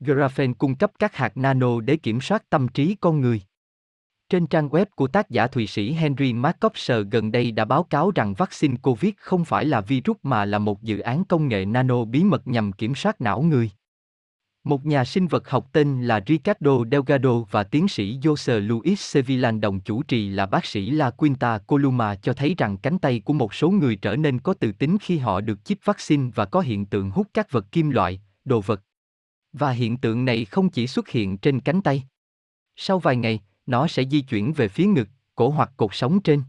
Graphene cung cấp các hạt nano để kiểm soát tâm trí con người. Trên trang web của tác giả Thụy Sĩ Henry Markovser gần đây đã báo cáo rằng vaccine COVID không phải là virus mà là một dự án công nghệ nano bí mật nhằm kiểm soát não người. Một nhà sinh vật học tên là Ricardo Delgado và tiến sĩ Jose Luis Sevillan đồng chủ trì là bác sĩ La Quinta Columa cho thấy rằng cánh tay của một số người trở nên có từ tính khi họ được chích vaccine và có hiện tượng hút các vật kim loại, đồ vật. Và hiện tượng này không chỉ xuất hiện trên cánh tay. Sau vài ngày, nó sẽ di chuyển về phía ngực, cổ hoặc cột sống trên.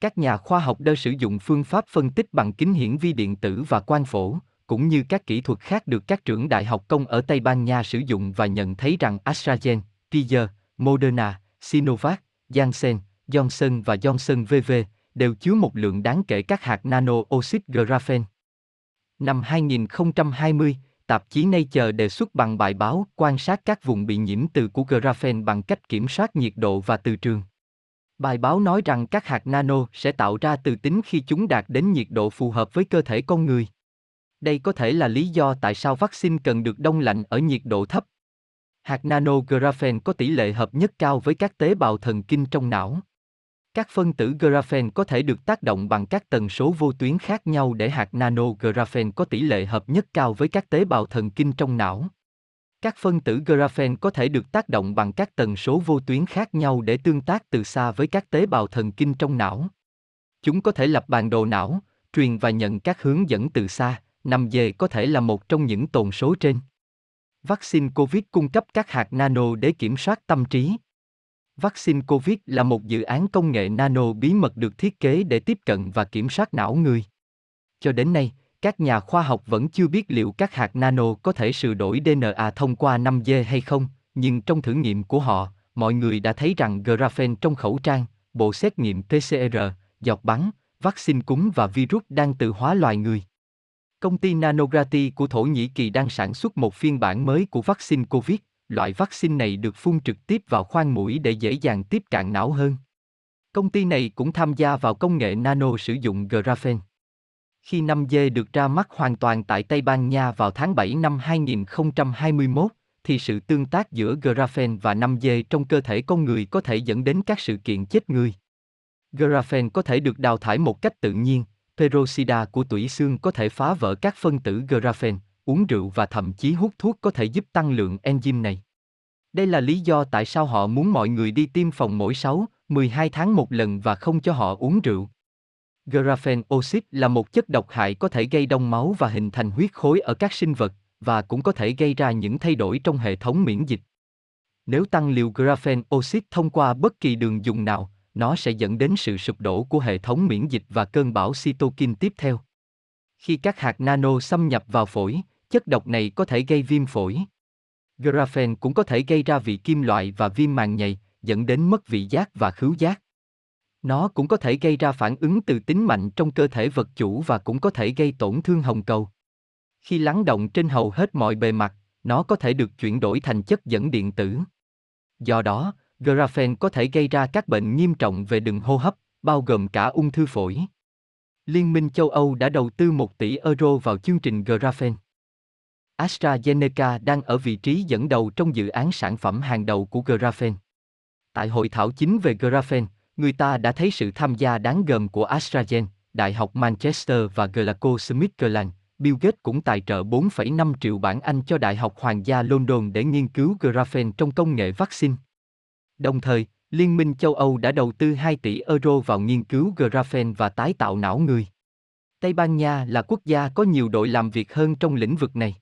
Các nhà khoa học đã sử dụng phương pháp phân tích bằng kính hiển vi điện tử và quang phổ, cũng như các kỹ thuật khác được các trưởng đại học công ở Tây Ban Nha sử dụng và nhận thấy rằng AstraZeneca, Pfizer, Moderna, Sinovac, Janssen, Johnson và Johnson VV đều chứa một lượng đáng kể các hạt nano oxit graphene. Năm 2020, tạp chí Nature đề xuất bằng bài báo quan sát các vùng bị nhiễm từ của graphene bằng cách kiểm soát nhiệt độ và từ trường. Bài báo nói rằng các hạt nano sẽ tạo ra từ tính khi chúng đạt đến nhiệt độ phù hợp với cơ thể con người. Đây có thể là lý do tại sao vaccine cần được đông lạnh ở nhiệt độ thấp. Hạt nano graphene có tỷ lệ hợp nhất cao với các tế bào thần kinh trong não. Các phân tử graphene có thể được tác động bằng các tần số vô tuyến khác nhau để hạt nano graphene có tỷ lệ hợp nhất cao với các tế bào thần kinh trong não. Các phân tử graphene có thể được tác động bằng các tần số vô tuyến khác nhau để tương tác từ xa với các tế bào thần kinh trong não. Chúng có thể lập bản đồ não, truyền và nhận các hướng dẫn từ xa, 5G có thể là một trong những tồn số trên. Vaccine COVID cung cấp các hạt nano để kiểm soát tâm trí. Vaccine COVID là một dự án công nghệ nano bí mật được thiết kế để tiếp cận và kiểm soát não người. Cho đến nay, các nhà khoa học vẫn chưa biết liệu các hạt nano có thể sửa đổi DNA thông qua 5G hay không, nhưng trong thử nghiệm của họ, mọi người đã thấy rằng graphene trong khẩu trang, bộ xét nghiệm PCR, giọt bắn, vaccine cúm và virus đang tự hóa loài người. Công ty Nanograti của Thổ Nhĩ Kỳ đang sản xuất một phiên bản mới của vaccine COVID. Loại vaccine này được phun trực tiếp vào khoang mũi để dễ dàng tiếp cận não hơn. Công ty này cũng tham gia vào công nghệ nano sử dụng graphene. Khi 5G được ra mắt hoàn toàn tại Tây Ban Nha vào tháng 7 năm 2021, thì sự tương tác giữa graphene và 5G trong cơ thể con người có thể dẫn đến các sự kiện chết người. Graphene có thể được đào thải một cách tự nhiên, peroxida của tủy xương có thể phá vỡ các phân tử graphene, uống rượu và thậm chí hút thuốc có thể giúp tăng lượng enzyme này. Đây là lý do tại sao họ muốn mọi người đi tiêm phòng mỗi 6, 12 tháng một lần và không cho họ uống rượu. Graphene oxide là một chất độc hại có thể gây đông máu và hình thành huyết khối ở các sinh vật, và cũng có thể gây ra những thay đổi trong hệ thống miễn dịch. Nếu tăng liều graphene oxide thông qua bất kỳ đường dùng nào, nó sẽ dẫn đến sự sụp đổ của hệ thống miễn dịch và cơn bão cytokine tiếp theo. Khi các hạt nano xâm nhập vào phổi, chất độc này có thể gây viêm phổi. Graphene cũng có thể gây ra vị kim loại và viêm màng nhầy, dẫn đến mất vị giác và khứu giác. Nó cũng có thể gây ra phản ứng từ tính mạnh trong cơ thể vật chủ và cũng có thể gây tổn thương hồng cầu. Khi lắng động trên hầu hết mọi bề mặt, nó có thể được chuyển đổi thành chất dẫn điện tử. Do đó, Graphene có thể gây ra các bệnh nghiêm trọng về đường hô hấp, bao gồm cả ung thư phổi. Liên minh châu Âu đã đầu tư 1 tỷ euro vào chương trình Graphene. AstraZeneca đang ở vị trí dẫn đầu trong dự án sản phẩm hàng đầu của Graphene. Tại hội thảo chính về Graphene, người ta đã thấy sự tham gia đáng gờm của AstraZeneca, Đại học Manchester và GlaxoSmithKline. Bill Gates cũng tài trợ 4,5 triệu bảng Anh cho Đại học Hoàng gia London để nghiên cứu Graphene trong công nghệ vaccine. Đồng thời, Liên minh châu Âu đã đầu tư 2 tỷ euro vào nghiên cứu graphene và tái tạo não người. Tây Ban Nha là quốc gia có nhiều đội làm việc hơn trong lĩnh vực này.